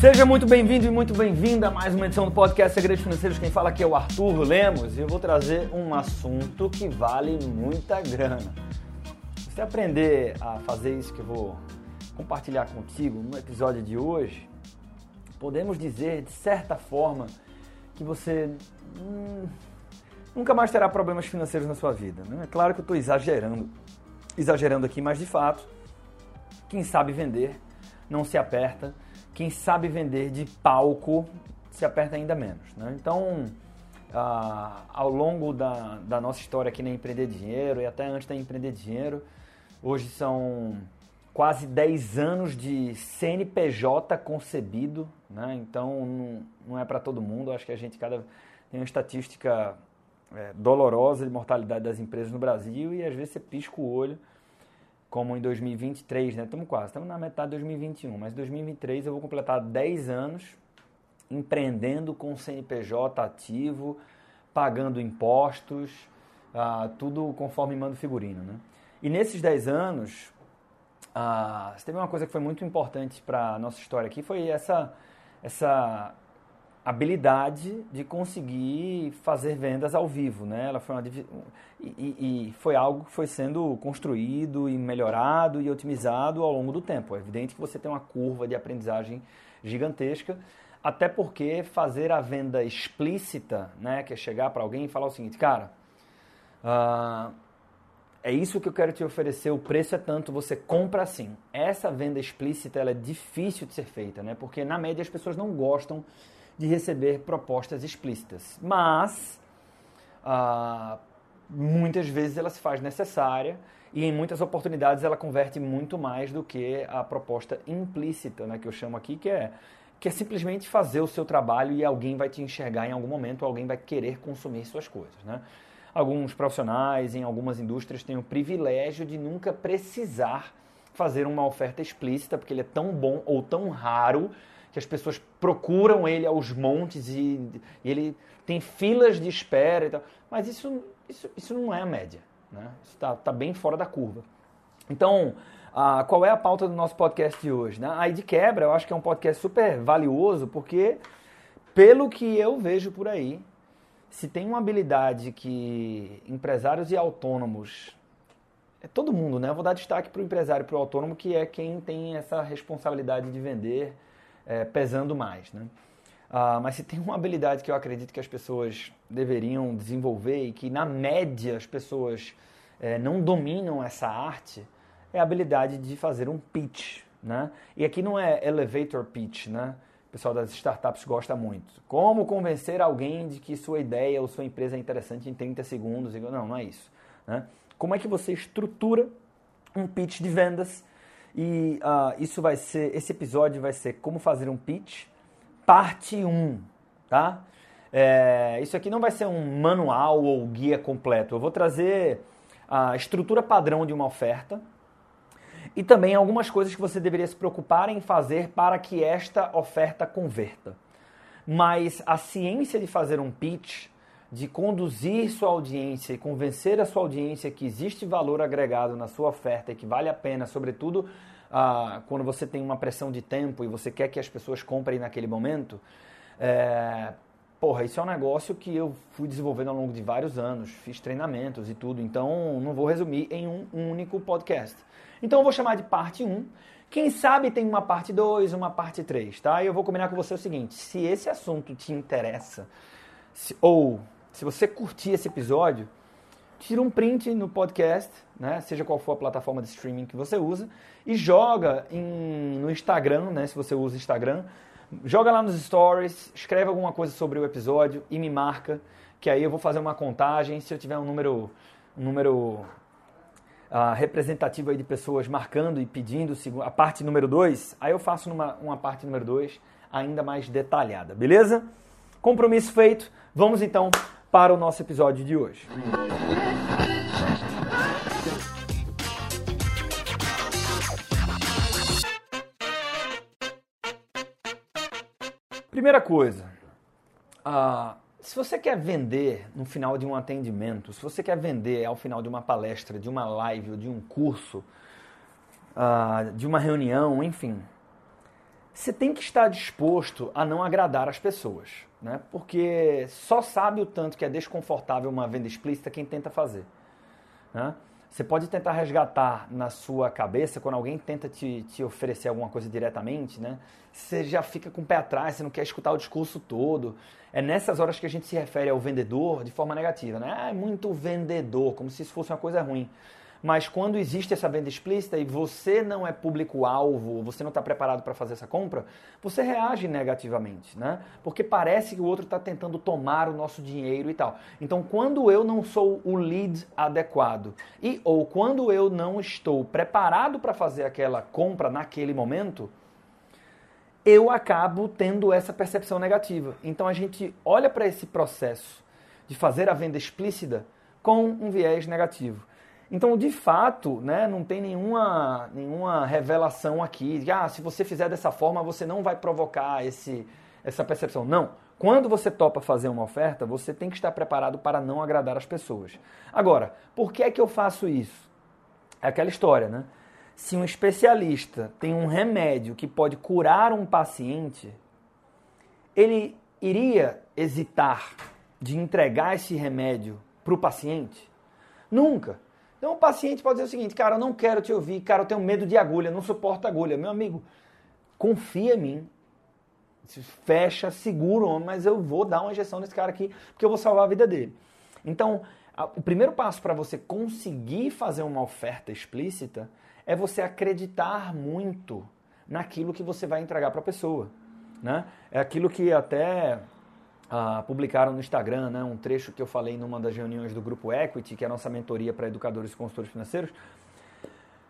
Seja muito bem-vindo e muito bem-vinda a mais uma edição do podcast Segredos Financeiros. Quem fala aqui é o Arthur Lemos e eu vou trazer um assunto que vale muita grana. Você aprender a fazer isso que eu vou compartilhar contigo no episódio de hoje, podemos dizer, de certa forma, que você hum, nunca mais terá problemas financeiros na sua vida. Né? É claro que eu estou exagerando, exagerando aqui, mas de fato, quem sabe vender não se aperta quem sabe vender de palco se aperta ainda menos. Né? Então, ah, ao longo da, da nossa história aqui na Empreender Dinheiro e até antes da Empreender Dinheiro, hoje são quase 10 anos de CNPJ concebido, né? então não, não é para todo mundo. Acho que a gente cada tem uma estatística é, dolorosa de mortalidade das empresas no Brasil e às vezes você pisca o olho como em 2023, né? Estamos quase, estamos na metade de 2021, mas em 2023 eu vou completar 10 anos empreendendo com CNPJ ativo, pagando impostos, ah, tudo conforme manda o figurino, né? E nesses 10 anos, ah, teve uma coisa que foi muito importante para a nossa história aqui, foi essa, essa habilidade de conseguir fazer vendas ao vivo, né? Ela foi uma, e, e, foi algo que foi sendo construído e melhorado e otimizado ao longo do tempo. É evidente que você tem uma curva de aprendizagem gigantesca, até porque fazer a venda explícita, né, que é chegar para alguém e falar o seguinte, cara, uh, é isso que eu quero te oferecer, o preço é tanto, você compra assim. Essa venda explícita ela é difícil de ser feita, né? Porque na média as pessoas não gostam de receber propostas explícitas. Mas ah, muitas vezes ela se faz necessária e em muitas oportunidades ela converte muito mais do que a proposta implícita, né, que eu chamo aqui, que é que é simplesmente fazer o seu trabalho e alguém vai te enxergar em algum momento, alguém vai querer consumir suas coisas, né? Alguns profissionais em algumas indústrias têm o privilégio de nunca precisar fazer uma oferta explícita, porque ele é tão bom ou tão raro que as pessoas procuram ele aos montes e, e ele tem filas de espera e tal. Mas isso, isso, isso não é a média. Né? Isso está tá bem fora da curva. Então, qual é a pauta do nosso podcast de hoje? Né? Aí de quebra, eu acho que é um podcast super valioso, porque pelo que eu vejo por aí, se tem uma habilidade que empresários e autônomos é todo mundo, né? Eu vou dar destaque para o empresário e para o autônomo, que é quem tem essa responsabilidade de vender é, pesando mais. Né? Ah, mas se tem uma habilidade que eu acredito que as pessoas deveriam desenvolver e que, na média, as pessoas é, não dominam essa arte, é a habilidade de fazer um pitch. Né? E aqui não é elevator pitch, né? O pessoal das startups gosta muito. Como convencer alguém de que sua ideia ou sua empresa é interessante em 30 segundos? Não, não é isso. Né? Como é que você estrutura um pitch de vendas e uh, isso vai ser, esse episódio vai ser como fazer um pitch, parte 1, tá? É, isso aqui não vai ser um manual ou guia completo. Eu vou trazer a estrutura padrão de uma oferta e também algumas coisas que você deveria se preocupar em fazer para que esta oferta converta. Mas a ciência de fazer um pitch, de conduzir sua audiência e convencer a sua audiência que existe valor agregado na sua oferta e que vale a pena, sobretudo ah, quando você tem uma pressão de tempo e você quer que as pessoas comprem naquele momento, é, porra, isso é um negócio que eu fui desenvolvendo ao longo de vários anos, fiz treinamentos e tudo, então não vou resumir em um, único podcast. Então eu vou chamar de parte 1. Quem sabe tem uma parte 2, uma parte 3, tá? E eu vou combinar com você o seguinte: se esse assunto te interessa, se, ou se você curtir esse episódio, tira um print no podcast, né, seja qual for a plataforma de streaming que você usa, e joga em, no Instagram, né, se você usa Instagram, joga lá nos stories, escreve alguma coisa sobre o episódio e me marca, que aí eu vou fazer uma contagem, se eu tiver um número, um número uh, representativo aí de pessoas marcando e pedindo a parte número 2, aí eu faço numa, uma parte número 2 ainda mais detalhada, beleza? Compromisso feito, vamos então para o nosso episódio de hoje. Primeira coisa, uh, se você quer vender no final de um atendimento, se você quer vender ao final de uma palestra, de uma live ou de um curso, uh, de uma reunião, enfim, você tem que estar disposto a não agradar as pessoas, né? Porque só sabe o tanto que é desconfortável uma venda explícita quem tenta fazer. Né? Você pode tentar resgatar na sua cabeça, quando alguém tenta te, te oferecer alguma coisa diretamente, né? Você já fica com o pé atrás, você não quer escutar o discurso todo. É nessas horas que a gente se refere ao vendedor de forma negativa, né? Ah, é muito vendedor, como se isso fosse uma coisa ruim. Mas quando existe essa venda explícita e você não é público-alvo, você não está preparado para fazer essa compra, você reage negativamente, né? Porque parece que o outro está tentando tomar o nosso dinheiro e tal. Então, quando eu não sou o lead adequado e ou quando eu não estou preparado para fazer aquela compra naquele momento, eu acabo tendo essa percepção negativa. Então, a gente olha para esse processo de fazer a venda explícita com um viés negativo. Então, de fato, né, não tem nenhuma, nenhuma revelação aqui de ah, se você fizer dessa forma, você não vai provocar esse, essa percepção. Não. Quando você topa fazer uma oferta, você tem que estar preparado para não agradar as pessoas. Agora, por que é que eu faço isso? É aquela história, né? Se um especialista tem um remédio que pode curar um paciente, ele iria hesitar de entregar esse remédio para o paciente? Nunca. Então o paciente pode dizer o seguinte, cara, eu não quero te ouvir, cara, eu tenho medo de agulha, não suporto agulha. Meu amigo, confia em mim. Fecha, segura o homem, mas eu vou dar uma injeção nesse cara aqui, porque eu vou salvar a vida dele. Então, o primeiro passo para você conseguir fazer uma oferta explícita é você acreditar muito naquilo que você vai entregar para a pessoa. Né? É aquilo que até ah, publicaram no Instagram né, um trecho que eu falei numa das reuniões do Grupo Equity, que é a nossa mentoria para educadores e consultores financeiros.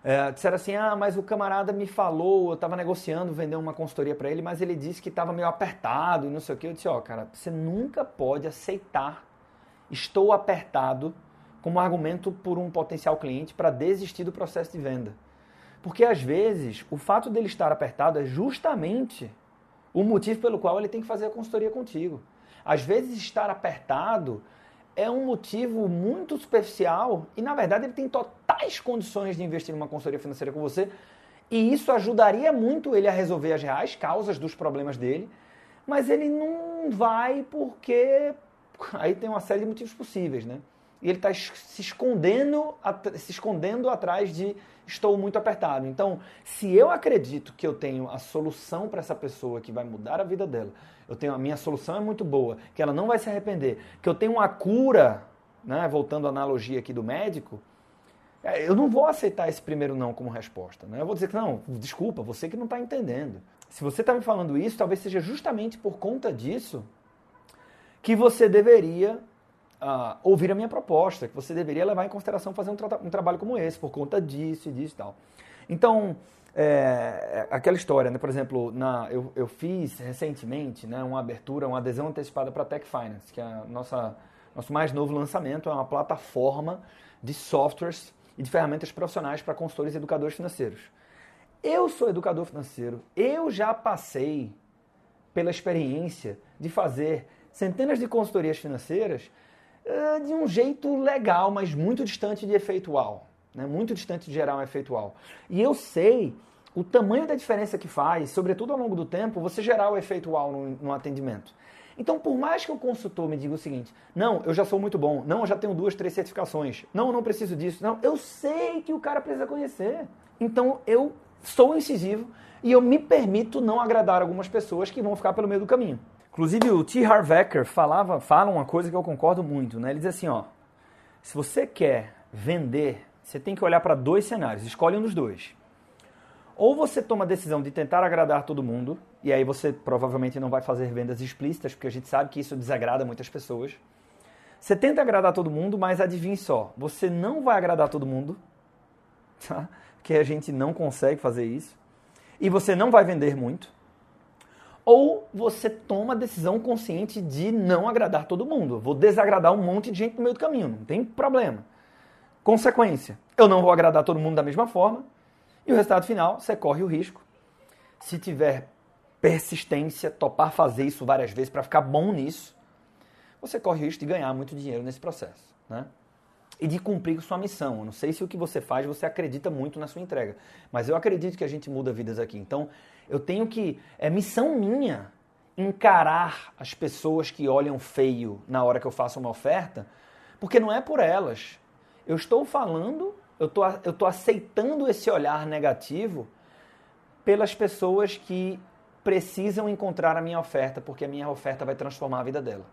É, disseram assim: ah, mas o camarada me falou, eu estava negociando vender uma consultoria para ele, mas ele disse que estava meio apertado e não sei o que. Eu disse: ó, oh, cara, você nunca pode aceitar estou apertado como argumento por um potencial cliente para desistir do processo de venda. Porque às vezes o fato dele estar apertado é justamente o motivo pelo qual ele tem que fazer a consultoria contigo. Às vezes estar apertado é um motivo muito superficial e, na verdade, ele tem totais condições de investir numa consultoria financeira com você e isso ajudaria muito ele a resolver as reais causas dos problemas dele, mas ele não vai porque aí tem uma série de motivos possíveis, né? E ele está se escondendo, se escondendo atrás de estou muito apertado. Então, se eu acredito que eu tenho a solução para essa pessoa que vai mudar a vida dela, eu tenho a minha solução é muito boa, que ela não vai se arrepender, que eu tenho uma cura, né, voltando à analogia aqui do médico, é, eu não vou aceitar esse primeiro não como resposta. Né? Eu vou dizer que não, desculpa, você que não está entendendo. Se você está me falando isso, talvez seja justamente por conta disso que você deveria uh, ouvir a minha proposta, que você deveria levar em consideração fazer um, tra um trabalho como esse, por conta disso e disso e tal. Então, é, é, aquela história, né? Por exemplo, na, eu, eu fiz recentemente né, uma abertura, uma adesão antecipada para a Tech Finance, que é a nossa, nosso mais novo lançamento, é uma plataforma de softwares e de ferramentas profissionais para consultores e educadores financeiros. Eu sou educador financeiro, eu já passei pela experiência de fazer centenas de consultorias financeiras uh, de um jeito legal, mas muito distante de efeitual né? muito distante de gerar um efeitual. E eu sei o tamanho da diferença que faz, sobretudo ao longo do tempo, você gerar o efeitual no, no atendimento. Então, por mais que o consultor me diga o seguinte, não, eu já sou muito bom, não, eu já tenho duas, três certificações, não, eu não preciso disso, não, eu sei que o cara precisa conhecer. Então, eu sou incisivo e eu me permito não agradar algumas pessoas que vão ficar pelo meio do caminho. Inclusive, o T. Harv Eker falava, fala uma coisa que eu concordo muito, né? Ele diz assim, ó, se você quer vender você tem que olhar para dois cenários, escolhe um dos dois. Ou você toma a decisão de tentar agradar todo mundo, e aí você provavelmente não vai fazer vendas explícitas, porque a gente sabe que isso desagrada muitas pessoas. Você tenta agradar todo mundo, mas adivinhe só, você não vai agradar todo mundo, tá? porque a gente não consegue fazer isso, e você não vai vender muito. Ou você toma a decisão consciente de não agradar todo mundo. Vou desagradar um monte de gente no meio do caminho, não tem problema. Consequência, eu não vou agradar todo mundo da mesma forma, e o resultado final, você corre o risco, se tiver persistência, topar fazer isso várias vezes para ficar bom nisso, você corre o risco de ganhar muito dinheiro nesse processo. Né? E de cumprir sua missão. Eu não sei se o que você faz você acredita muito na sua entrega, mas eu acredito que a gente muda vidas aqui. Então, Eu tenho que. É missão minha encarar as pessoas que olham feio na hora que eu faço uma oferta, porque não é por elas. Eu estou falando, eu estou, eu estou aceitando esse olhar negativo pelas pessoas que precisam encontrar a minha oferta, porque a minha oferta vai transformar a vida dela.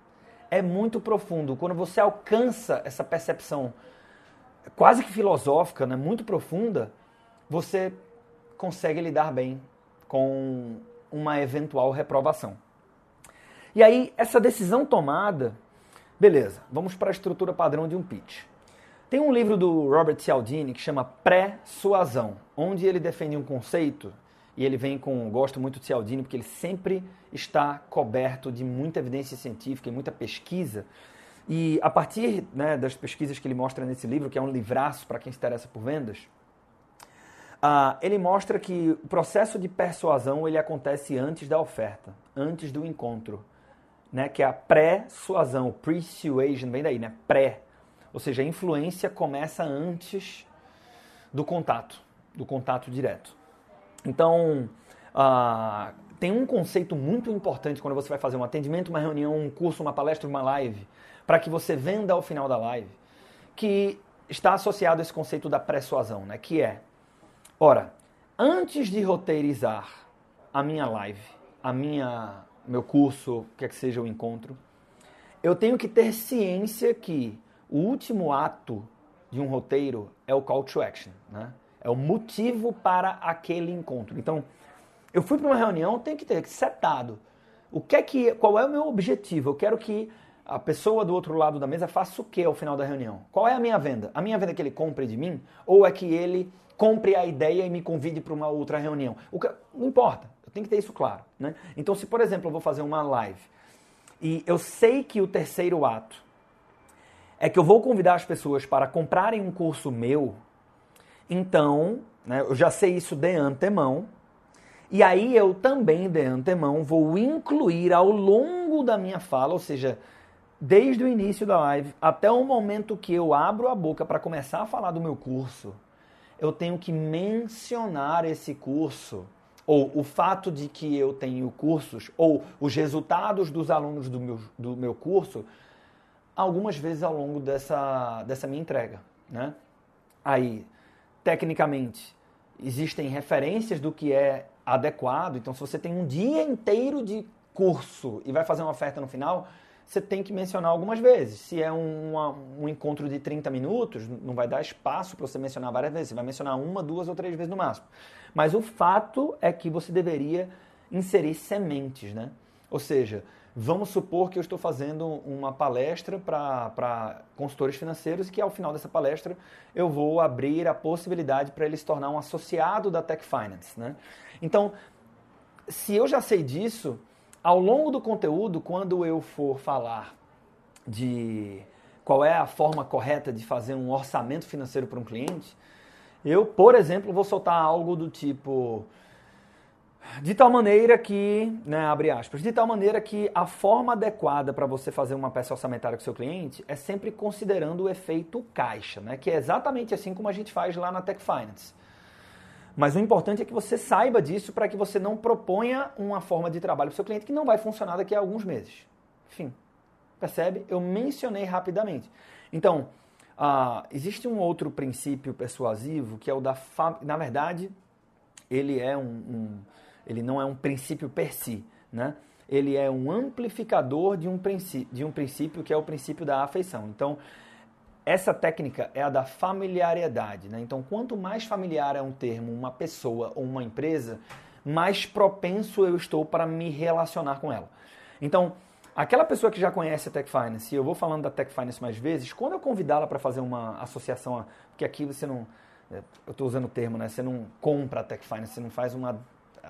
É muito profundo. Quando você alcança essa percepção quase que filosófica, né, muito profunda, você consegue lidar bem com uma eventual reprovação. E aí, essa decisão tomada, beleza, vamos para a estrutura padrão de um pitch. Tem um livro do Robert Cialdini que chama Pré-suasão, onde ele defende um conceito e ele vem com, gosto muito de Cialdini porque ele sempre está coberto de muita evidência científica e muita pesquisa. E a partir né, das pesquisas que ele mostra nesse livro, que é um livraço para quem se interessa por vendas, uh, ele mostra que o processo de persuasão ele acontece antes da oferta, antes do encontro, né, que é a pré-suasão, persuasion, vem daí, né, pré. Ou seja, a influência começa antes do contato, do contato direto. Então, uh, tem um conceito muito importante quando você vai fazer um atendimento, uma reunião, um curso, uma palestra, uma live, para que você venda ao final da live, que está associado a esse conceito da persuasão, né? Que é, ora, antes de roteirizar a minha live, a minha meu curso, quer que seja o encontro, eu tenho que ter ciência que o último ato de um roteiro é o call to action, né? É o motivo para aquele encontro. Então, eu fui para uma reunião, tenho que ter setado. O que é que, qual é o meu objetivo? Eu quero que a pessoa do outro lado da mesa faça o que ao final da reunião? Qual é a minha venda? A minha venda é que ele compre de mim ou é que ele compre a ideia e me convide para uma outra reunião? O que, não importa. Eu tenho que ter isso claro, né? Então, se por exemplo eu vou fazer uma live e eu sei que o terceiro ato é que eu vou convidar as pessoas para comprarem um curso meu então, né, eu já sei isso de antemão. E aí eu também, de antemão, vou incluir ao longo da minha fala, ou seja, desde o início da live até o momento que eu abro a boca para começar a falar do meu curso, eu tenho que mencionar esse curso, ou o fato de que eu tenho cursos, ou os resultados dos alunos do meu, do meu curso, algumas vezes ao longo dessa, dessa minha entrega. Né? Aí, tecnicamente, existem referências do que é adequado. Então, se você tem um dia inteiro de curso e vai fazer uma oferta no final, você tem que mencionar algumas vezes. Se é um, encontro de 30 minutos, não vai dar espaço para você mencionar várias vezes. Você vai mencionar uma, duas ou três vezes no máximo. Mas o fato é que você deveria inserir sementes, né? Ou seja, Vamos supor que eu estou fazendo uma palestra para consultores financeiros e que ao final dessa palestra eu vou abrir a possibilidade para ele se tornar um associado da Tech Finance. Né? Então, se eu já sei disso, ao longo do conteúdo, quando eu for falar de qual é a forma correta de fazer um orçamento financeiro para um cliente, eu, por exemplo, vou soltar algo do tipo de tal maneira que, né, abre aspas, de tal maneira que a forma adequada para você fazer uma peça orçamentária com seu cliente é sempre considerando o efeito caixa, né, que é exatamente assim como a gente faz lá na Tech Finance. Mas o importante é que você saiba disso para que você não proponha uma forma de trabalho para o seu cliente que não vai funcionar daqui a alguns meses. Enfim, percebe? Eu mencionei rapidamente. Então, uh, existe um outro princípio persuasivo que é o da... Na verdade, ele é um, um ele não é um princípio per si, né? Ele é um amplificador de um, princípio, de um princípio que é o princípio da afeição. Então, essa técnica é a da familiaridade, né? Então, quanto mais familiar é um termo, uma pessoa ou uma empresa, mais propenso eu estou para me relacionar com ela. Então, aquela pessoa que já conhece a Tech Finance, e eu vou falando da Tech Finance mais vezes, quando eu convidá-la para fazer uma associação, porque aqui você não, é, eu estou usando o termo, né? Você não compra a Tech Finance, você não faz uma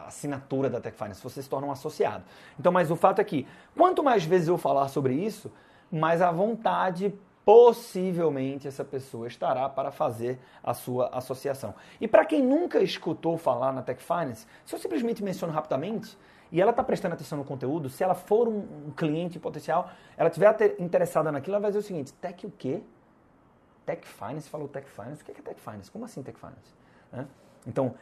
assinatura da Tech Finance, você se torna um associado. Então, mas o fato é que, quanto mais vezes eu falar sobre isso, mais à vontade possivelmente essa pessoa estará para fazer a sua associação. E para quem nunca escutou falar na Tech Finance, se eu simplesmente menciono rapidamente, e ela está prestando atenção no conteúdo, se ela for um, cliente potencial, ela estiver interessada naquilo, ela vai dizer o seguinte, Tech o quê? Tech Finance? Falou Tech Finance? O que é Tech Finance? Como assim Tech Finance? Então,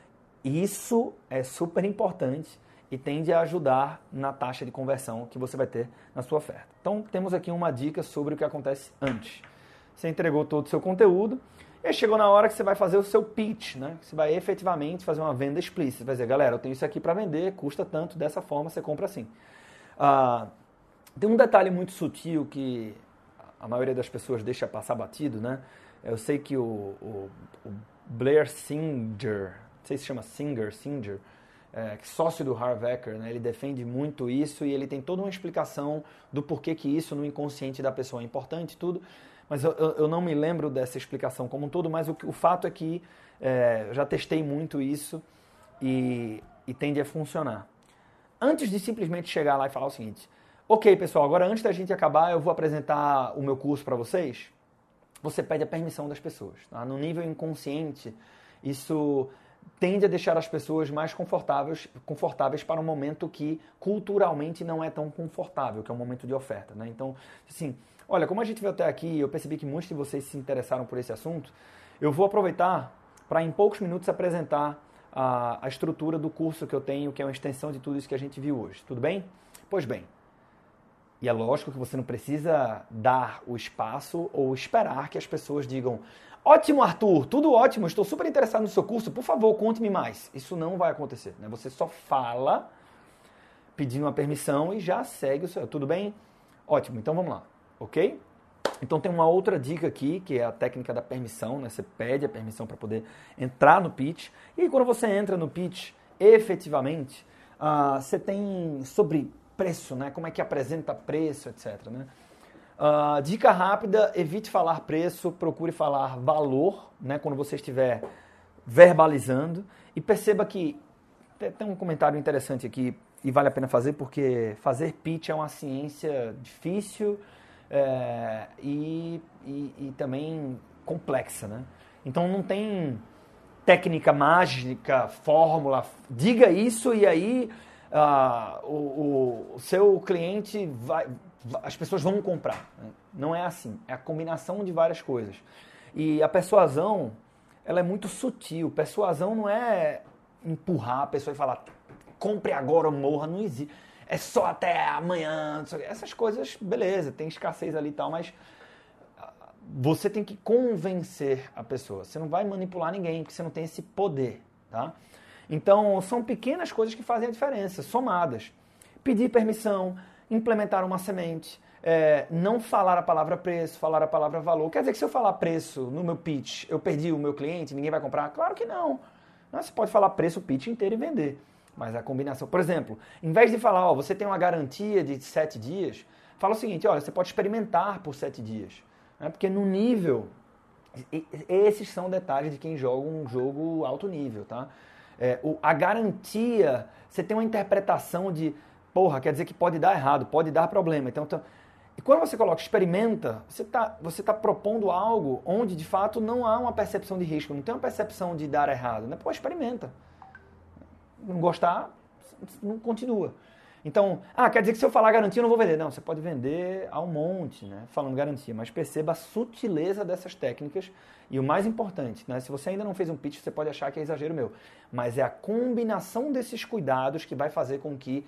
Isso é super importante e tende a ajudar na taxa de conversão que você vai ter na sua oferta. Então, temos aqui uma dica sobre o que acontece antes. Você entregou todo o seu conteúdo e chegou na hora que você vai fazer o seu pitch, né? Você vai efetivamente fazer uma venda explícita. Vai dizer, galera, eu tenho isso aqui para vender, custa tanto, dessa forma você compra assim. Ah, tem um detalhe muito sutil que a maioria das pessoas deixa passar batido, né? Eu sei que o, o, o Blair Singer, não sei se chama Singer, Singer, é, sócio do Harvecker, né, ele defende muito isso e ele tem toda uma explicação do porquê que isso no inconsciente da pessoa é importante tudo, mas eu, eu não me lembro dessa explicação como um todo, mas o, o fato é que é, já testei muito isso e, e tende a funcionar. Antes de simplesmente chegar lá e falar o seguinte, ok pessoal, agora antes da gente acabar eu vou apresentar o meu curso para vocês, você pede a permissão das pessoas. Tá? No nível inconsciente, isso tende a deixar as pessoas mais confortáveis, confortáveis para um momento que culturalmente não é tão confortável, que é um momento de oferta. Né? Então, assim, olha, como a gente veio até aqui, eu percebi que muitos de vocês se interessaram por esse assunto, eu vou aproveitar para em poucos minutos apresentar a, a estrutura do curso que eu tenho, que é uma extensão de tudo isso que a gente viu hoje. Tudo bem? Pois bem, e é lógico que você não precisa dar o espaço ou esperar que as pessoas digam: Ótimo, Arthur, tudo ótimo, estou super interessado no seu curso, por favor, conte-me mais. Isso não vai acontecer. Né? Você só fala pedindo uma permissão e já segue o seu. Tudo bem? Ótimo, então vamos lá, ok? Então tem uma outra dica aqui, que é a técnica da permissão, né? Você pede a permissão para poder entrar no pitch. E quando você entra no pitch, efetivamente, uh, você tem sobre preço, né? Como é que apresenta preço, etc. Né? Uh, dica rápida: evite falar preço, procure falar valor, né? Quando você estiver verbalizando e perceba que tem um comentário interessante aqui e vale a pena fazer porque fazer pitch é uma ciência difícil é, e, e, e também complexa, né? Então não tem técnica mágica, fórmula, diga isso e aí ah, o, o, seu cliente vai, as pessoas vão comprar. Não é assim. É a combinação de várias coisas. E a persuasão, ela é muito sutil. Persuasão não é empurrar a pessoa e falar compre agora ou morra, não existe. É só até amanhã. Essas coisas, beleza, tem escassez ali e tal, mas ah, você tem que convencer a pessoa. Você não vai manipular ninguém, porque você não tem esse poder, tá? Então, são pequenas coisas que fazem a diferença, somadas. Pedir permissão, implementar uma semente, é, não falar a palavra preço, falar a palavra valor. Quer dizer que se eu falar preço no meu pitch, eu perdi o meu cliente, ninguém vai comprar? Claro que não. Você pode falar preço, pitch inteiro e vender. Mas a combinação, por exemplo, em vez de falar, ó, você tem uma garantia de sete dias, fala o seguinte, olha, você pode experimentar por sete dias. Né? Porque no nível, esses são detalhes de quem joga um jogo alto nível, tá? É, a garantia, você tem uma interpretação de, porra, quer dizer que pode dar errado, pode dar problema. Então, então e quando você coloca experimenta, você está você tá propondo algo onde de fato não há uma percepção de risco, não tem uma percepção de dar errado. Né? Pô, experimenta. Não gostar, não continua. Então, ah, quer dizer que se eu falar garantia eu não vou vender. Não, você pode vender a um monte, né? Falando garantia, mas perceba a sutileza dessas técnicas e o mais importante, né? Se você ainda não fez um pitch, você pode achar que é exagero meu, mas é a combinação desses cuidados que vai fazer com que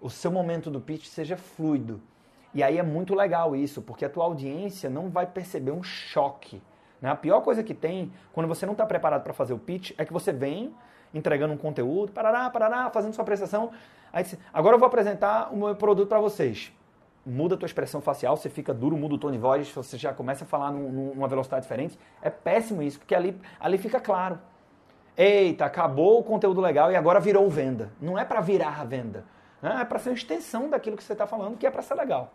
o seu momento do pitch seja fluido. E aí é muito legal isso, porque a tua audiência não vai perceber um choque. Né? A pior coisa que tem quando você não está preparado para fazer o pitch é que você vem entregando um conteúdo, parará, parará, fazendo sua apresentação, Aí disse, agora eu vou apresentar o meu produto para vocês. Muda a tua expressão facial, você fica duro, muda o tom de voz, você já começa a falar num, numa velocidade diferente. É péssimo isso, porque ali, ali fica claro. Eita, acabou o conteúdo legal e agora virou venda. Não é para virar a venda. Né? É para ser uma extensão daquilo que você está falando, que é para ser legal.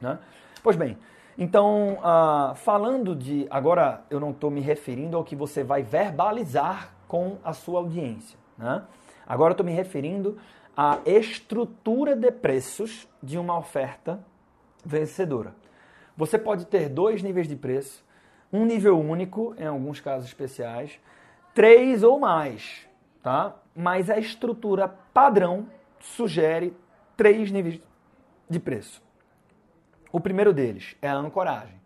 Né? Pois bem, então, uh, falando de. Agora eu não estou me referindo ao que você vai verbalizar com a sua audiência. Né? Agora eu estou me referindo a estrutura de preços de uma oferta vencedora. Você pode ter dois níveis de preço, um nível único, em alguns casos especiais, três ou mais, tá? Mas a estrutura padrão sugere três níveis de preço. O primeiro deles é a ancoragem.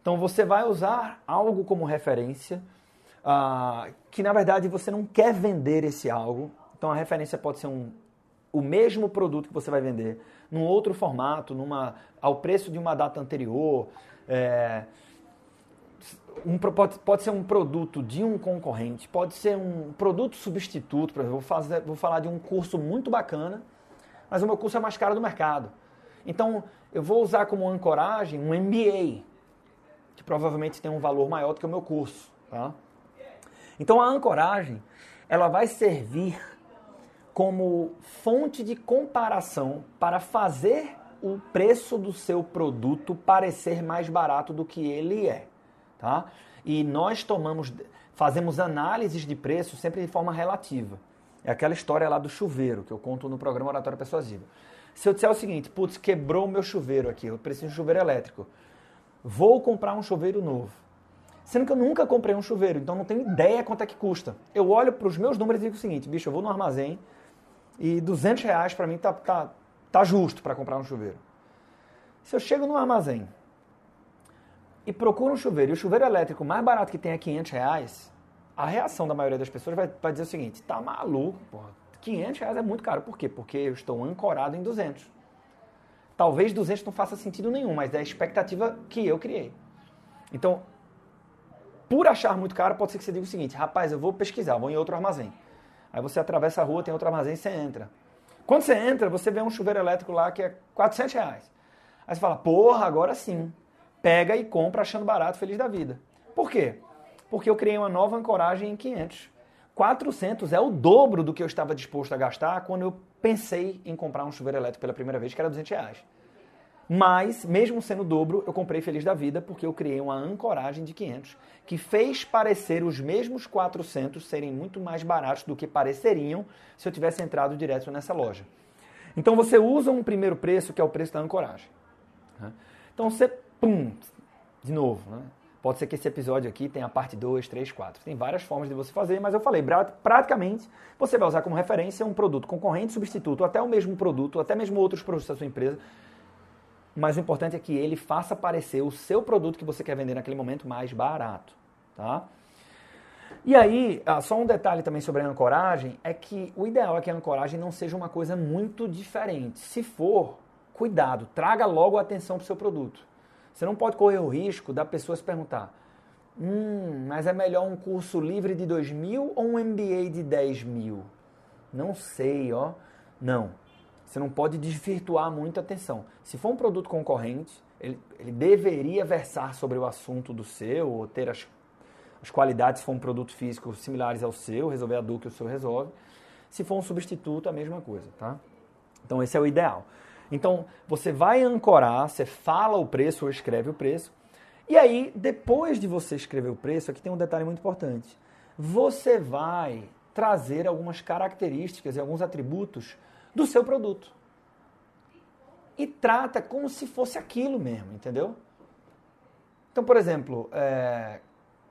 Então você vai usar algo como referência uh, que na verdade você não quer vender esse algo. Então a referência pode ser um, o mesmo produto que você vai vender num outro formato, numa, ao preço de uma data anterior. É, um, pode, pode ser um produto de um concorrente, pode ser um produto substituto. Por exemplo, vou, fazer, vou falar de um curso muito bacana, mas o meu curso é mais caro do mercado. Então, eu vou usar como ancoragem um MBA, que provavelmente tem um valor maior do que o meu curso. Tá? Então, a ancoragem ela vai servir como fonte de comparação para fazer o preço do seu produto parecer mais barato do que ele é, tá? E nós tomamos, fazemos análises de preço sempre de forma relativa. É aquela história lá do chuveiro que eu conto no programa Oratória Persuasiva. Se eu disser o seguinte, putz, quebrou o meu chuveiro aqui, eu preciso de um chuveiro elétrico. Vou comprar um chuveiro novo. Sendo que eu nunca comprei um chuveiro, então não tenho ideia quanto é que custa. Eu olho para os meus números e digo o seguinte, bicho, eu vou no armazém, e 200 reais para mim tá, tá, tá justo para comprar um chuveiro. Se eu chego no armazém e procuro um chuveiro e o chuveiro elétrico mais barato que tem é 500 reais, a reação da maioria das pessoas vai, vai dizer o seguinte: tá maluco, porra, 500 reais é muito caro. Por quê? Porque eu estou ancorado em 200. Talvez 200 não faça sentido nenhum, mas é a expectativa que eu criei. Então, por achar muito caro, pode ser que você diga o seguinte: rapaz, eu vou pesquisar, vou em outro armazém. Aí você atravessa a rua, tem outro armazém você entra. Quando você entra, você vê um chuveiro elétrico lá que é 400 reais. Aí você fala, porra, agora sim. Pega e compra achando barato, feliz da vida. Por quê? Porque eu criei uma nova ancoragem em 500. 400 é o dobro do que eu estava disposto a gastar quando eu pensei em comprar um chuveiro elétrico pela primeira vez, que era 200 reais. Mas, mesmo sendo dobro, eu comprei feliz da vida porque eu criei uma ancoragem de 500 que fez parecer os mesmos 400 serem muito mais baratos do que pareceriam se eu tivesse entrado direto nessa loja. Então você usa um primeiro preço que é o preço da ancoragem. Né? Então você, pum, de novo, né? Pode ser que esse episódio aqui tenha parte 2, 3, 4. Tem várias formas de você fazer, mas eu falei, praticamente, você vai usar como referência um produto concorrente, substituto, até o mesmo produto, até mesmo outros produtos da sua empresa, mas o importante é que ele faça parecer o seu produto que você quer vender naquele momento mais barato, tá? E aí, ah, só um detalhe também sobre a ancoragem é que o ideal é que a ancoragem não seja uma coisa muito diferente. Se for, cuidado, traga logo a atenção para o seu produto. Você não pode correr o risco da pessoa se perguntar: hum, mas é melhor um curso livre de 2 mil ou um MBA de 10 mil? Não sei, ó. Não. Você não pode desvirtuar muito a atenção. Se for um produto concorrente, ele, ele deveria versar sobre o assunto do seu, ou ter as, as qualidades, se for um produto físico, similares ao seu, resolver a dor que o seu resolve. Se for um substituto, a mesma coisa, tá? Então esse é o ideal. Então você vai ancorar, você fala o preço ou escreve o preço. E aí, depois de você escrever o preço, aqui tem um detalhe muito importante. Você vai trazer algumas características e alguns atributos do seu produto. E trata como se fosse aquilo mesmo, entendeu? Então, por exemplo, é,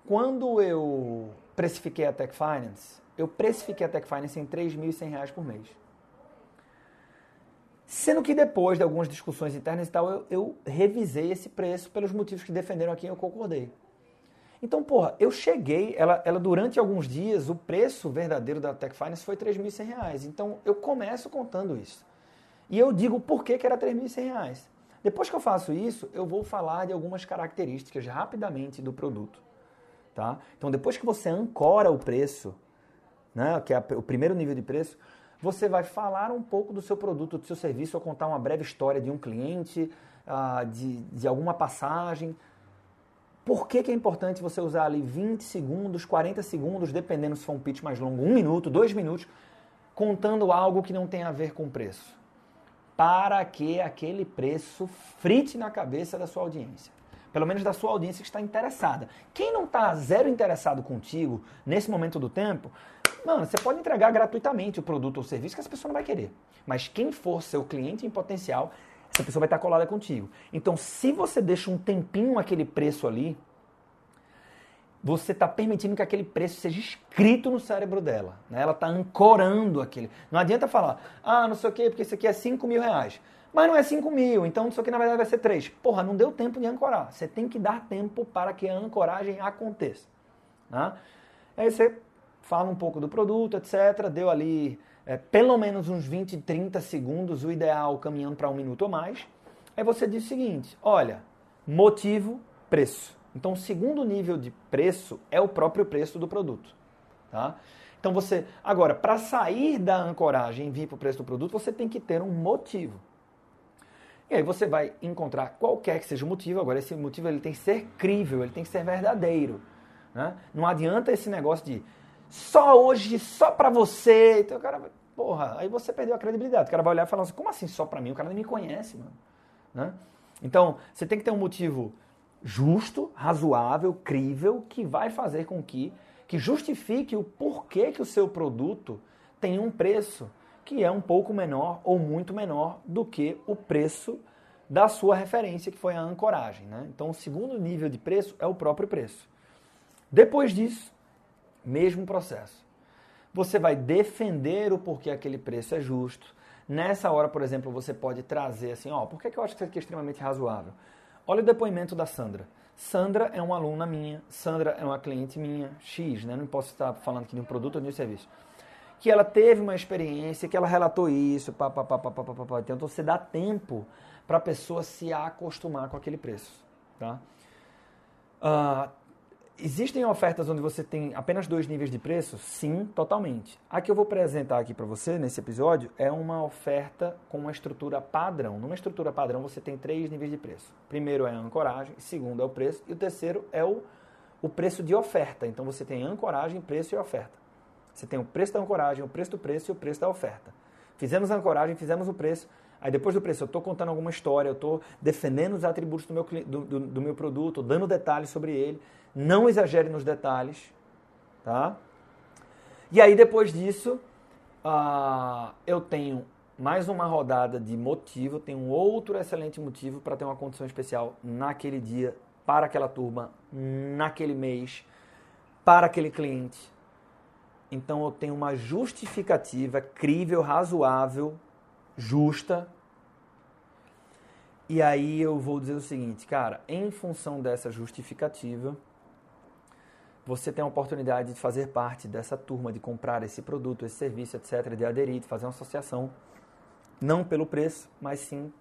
quando eu precifiquei a Tech Finance, eu precifiquei a Tech Finance em R$ 3.100 por mês. Sendo que depois de algumas discussões internas e tal, eu, eu, revisei esse preço pelos motivos que defenderam aqui e eu concordei. Então, porra, eu cheguei, ela, ela durante alguns dias, o preço verdadeiro da Tech Finance foi R$ 3.100. Então, eu começo contando isso. E eu digo por que, que era R$ 3.100. Depois que eu faço isso, eu vou falar de algumas características rapidamente do produto. Tá? Então, depois que você ancora o preço, né, que é o primeiro nível de preço, você vai falar um pouco do seu produto, do seu serviço, ou contar uma breve história de um cliente, uh, de, de alguma passagem, por que, que, é importante você usar ali 20 segundos, 40 segundos, dependendo se for um pitch mais longo, um minuto, dois minutos, contando algo que não tem a ver com preço? Para que aquele preço frite na cabeça da sua audiência. Pelo menos da sua audiência que está interessada. Quem não está zero interessado contigo nesse momento do tempo, mano, você pode entregar gratuitamente o produto ou serviço que essa pessoa não vai querer. Mas quem for seu cliente em potencial, essa pessoa vai estar colada contigo. Então, se você deixa um tempinho aquele preço ali, você está permitindo que aquele preço seja escrito no cérebro dela. Né? Ela está ancorando aquele. Não adianta falar, ah, não sei o quê, porque isso aqui é 5 mil reais. Mas não é 5 mil, então isso aqui na verdade vai ser 3. Porra, não deu tempo de ancorar. Você tem que dar tempo para que a ancoragem aconteça. Né? Aí você fala um pouco do produto, etc. Deu ali é, pelo menos uns 20, 30 segundos, o ideal caminhando para um minuto ou mais. Aí você diz o seguinte: olha, motivo, preço. Então, o segundo nível de preço é o próprio preço do produto. Tá? Então você, agora, para sair da ancoragem e vir para o preço do produto, você tem que ter um motivo. E aí você vai encontrar qualquer que seja o motivo. Agora, esse motivo ele tem que ser crível, ele tem que ser verdadeiro. Né? Não adianta esse negócio de só hoje, só para você. Então o cara, porra, aí você perdeu a credibilidade. O cara vai olhar e falar assim, como assim só para mim? O cara nem me conhece, mano. Né? Então, você tem que ter um motivo justo, razoável, crível, que vai fazer com que, que justifique o porquê que o seu produto tem um preço que é um pouco menor ou muito menor do que o preço da sua referência, que foi a ancoragem. Né? Então, o segundo nível de preço é o próprio preço. Depois disso, mesmo processo. Você vai defender o porquê aquele preço é justo. Nessa hora, por exemplo, você pode trazer assim, ó, por que, que eu acho que isso aqui é extremamente razoável? Olha o depoimento da Sandra. Sandra é uma aluna minha, Sandra é uma cliente minha, X, né? Não posso estar falando aqui de um produto ou de um serviço que ela teve uma experiência, que ela relatou isso, pá, pá, pá, pá, pá, pá, pá. Então você dá tempo para a pessoa se acostumar com aquele preço. Tá? Uh, existem ofertas onde você tem apenas dois níveis de preço? Sim, totalmente. A que eu vou apresentar aqui para você nesse episódio é uma oferta com uma estrutura padrão. Numa estrutura padrão você tem três níveis de preço. Primeiro é a ancoragem, segundo é o preço e o terceiro é o, o preço de oferta. Então você tem ancoragem, preço e oferta. Você tem o preço da ancoragem, o preço do preço e o preço da oferta. Fizemos a ancoragem, fizemos o preço. Aí depois do preço, eu estou contando alguma história, eu estou defendendo os atributos do meu, do, do, do meu produto, dando detalhes sobre ele. Não exagere nos detalhes. Tá? E aí depois disso, uh, eu tenho mais uma rodada de motivo, tenho outro excelente motivo para ter uma condição especial naquele dia, para aquela turma, naquele mês, para aquele cliente. Então eu tenho uma justificativa crível, razoável, justa. E aí eu vou dizer o seguinte, cara, em função dessa justificativa, você tem a oportunidade de fazer parte dessa turma, de comprar esse produto, esse serviço, etc., de aderir, de fazer uma associação, não pelo preço, mas sim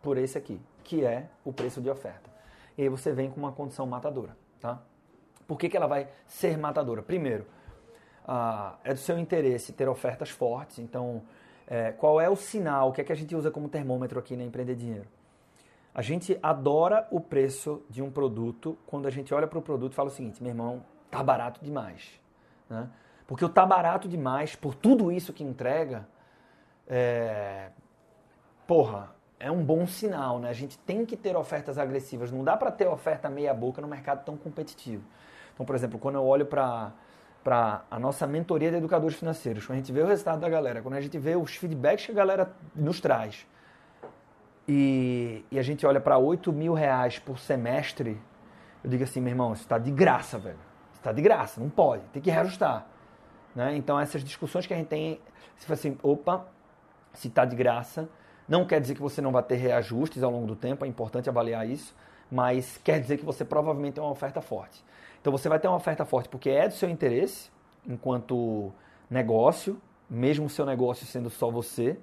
por esse aqui, que é o preço de oferta. E aí você vem com uma condição matadora, tá? Por que, que ela vai ser matadora? Primeiro, ah, é do seu interesse ter ofertas fortes. Então, é, qual é o sinal? O que é que a gente usa como termômetro aqui na Empreender Dinheiro? A gente adora o preço de um produto quando a gente olha para o produto e fala o seguinte: meu irmão, tá barato demais. Né? Porque o tá barato demais, por tudo isso que entrega, é... porra, é um bom sinal, né? A gente tem que ter ofertas agressivas. Não dá para ter oferta meia boca no mercado tão competitivo. Então, por exemplo, quando eu olho para para a nossa mentoria de educadores financeiros, quando a gente vê o resultado da galera, quando a gente vê os feedbacks que a galera nos traz, e, e a gente olha para 8 mil reais por semestre, eu digo assim, meu irmão, isso está de graça, velho. Está de graça, não pode, tem que reajustar. Né? Então, essas discussões que a gente tem, se for assim, opa, se está de graça, não quer dizer que você não vai ter reajustes ao longo do tempo, é importante avaliar isso, mas quer dizer que você provavelmente tem uma oferta forte. Então você vai ter uma oferta forte porque é do seu interesse, enquanto negócio, mesmo o seu negócio sendo só você.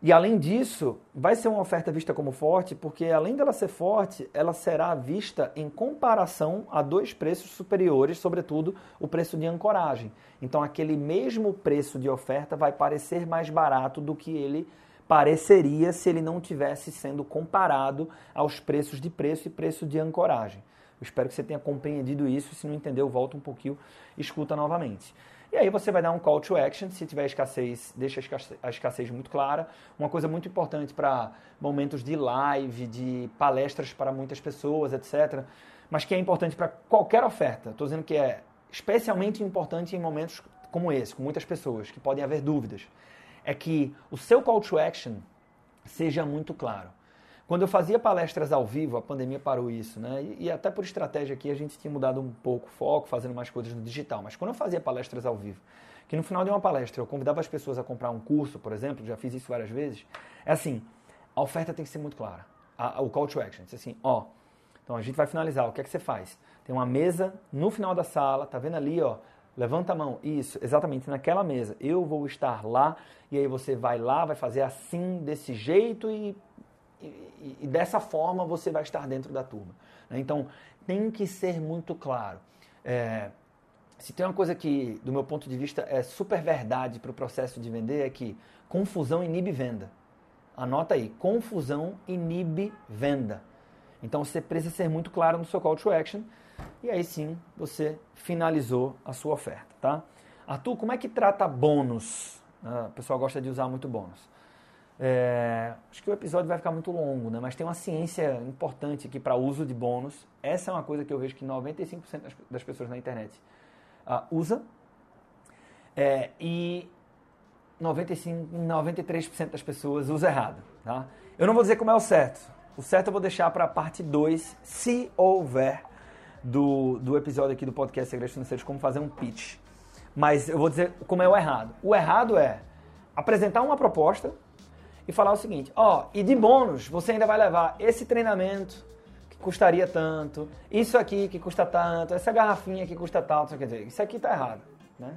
E além disso, vai ser uma oferta vista como forte, porque além dela ser forte, ela será vista em comparação a dois preços superiores, sobretudo o preço de ancoragem. Então aquele mesmo preço de oferta vai parecer mais barato do que ele pareceria se ele não tivesse sendo comparado aos preços de preço e preço de ancoragem. Eu espero que você tenha compreendido isso. Se não entendeu, volta um pouquinho, escuta novamente. E aí você vai dar um call to action, se tiver escassez, deixa a escassez muito clara. Uma coisa muito importante para momentos de live, de palestras para muitas pessoas, etc. Mas que é importante para qualquer oferta. Estou dizendo que é especialmente importante em momentos como esse, com muitas pessoas, que podem haver dúvidas. É que o seu call to action seja muito claro. Quando eu fazia palestras ao vivo, a pandemia parou isso, né? E, e, até por estratégia aqui a gente tinha mudado um pouco o foco, fazendo mais coisas no digital. Mas quando eu fazia palestras ao vivo, que no final de uma palestra eu convidava as pessoas a comprar um curso, por exemplo, já fiz isso várias vezes, é assim, a oferta tem que ser muito clara. A, a, o call to action, assim, ó, Então a gente vai finalizar. O que é que você faz? Tem uma mesa no final da sala, tá vendo ali, ó? Levanta a mão. Isso, exatamente naquela mesa. Eu vou estar lá e aí você vai lá, vai fazer assim, desse jeito e, e, e dessa forma você vai estar dentro da turma. Né? Então tem que ser muito claro. É, se tem uma coisa que, do meu ponto de vista, é super verdade para o processo de vender, é que confusão inibe venda. Anota aí, confusão inibe venda. Então você precisa ser muito claro no seu call to action e aí sim você finalizou a sua oferta, tá? Arthur, como é que trata bônus? Ah, o pessoal gosta de usar muito bônus. É, acho que o episódio vai ficar muito longo, né? mas tem uma ciência importante aqui para uso de bônus. Essa é uma coisa que eu vejo que 95% das pessoas na internet uh, usa. É, e 95, 93% das pessoas usa errado. Tá? Eu não vou dizer como é o certo. O certo eu vou deixar para a parte 2, se houver, do, do episódio aqui do podcast Segredos Financeiros, como fazer um pitch. Mas eu vou dizer como é o errado. O errado é apresentar uma proposta e falar o seguinte: ó, e de bônus você ainda vai levar esse treinamento, custaria tanto, isso aqui que custa tanto, essa garrafinha que custa tanto, quer dizer, isso aqui está errado, né?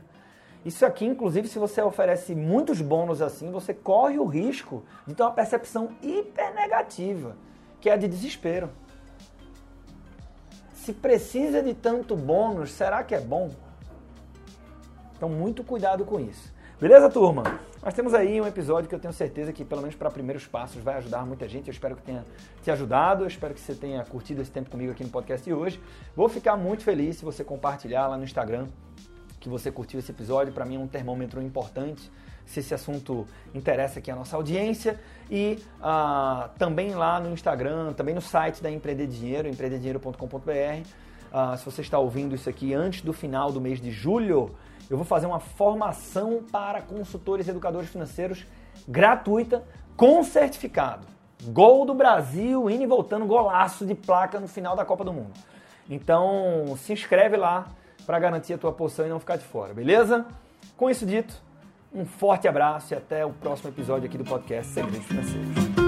Isso aqui, inclusive, se você oferece muitos bônus assim, você corre o risco de ter uma percepção hiper negativa, que é a de desespero. Se precisa de tanto bônus, será que é bom? Então, muito cuidado com isso. Beleza, turma? Nós temos aí um episódio que eu tenho certeza que, pelo menos para primeiros passos, vai ajudar muita gente. Eu espero que tenha te ajudado, eu espero que você tenha curtido esse tempo comigo aqui no podcast de hoje. Vou ficar muito feliz se você compartilhar lá no Instagram que você curtiu esse episódio. Para mim é um termômetro importante se esse assunto interessa aqui a nossa audiência. E uh, também lá no Instagram, também no site da Empreender Dinheiro, empreenderdinheiro.com.br. Ah, se você está ouvindo isso aqui antes do final do mês de julho, eu vou fazer uma formação para consultores e educadores financeiros gratuita com certificado. Gol do Brasil, indo e voltando, golaço de placa no final da Copa do Mundo. Então, se inscreve lá para garantir a tua posição e não ficar de fora, beleza? Com isso dito, um forte abraço e até o próximo episódio aqui do podcast Segredos Financeiros.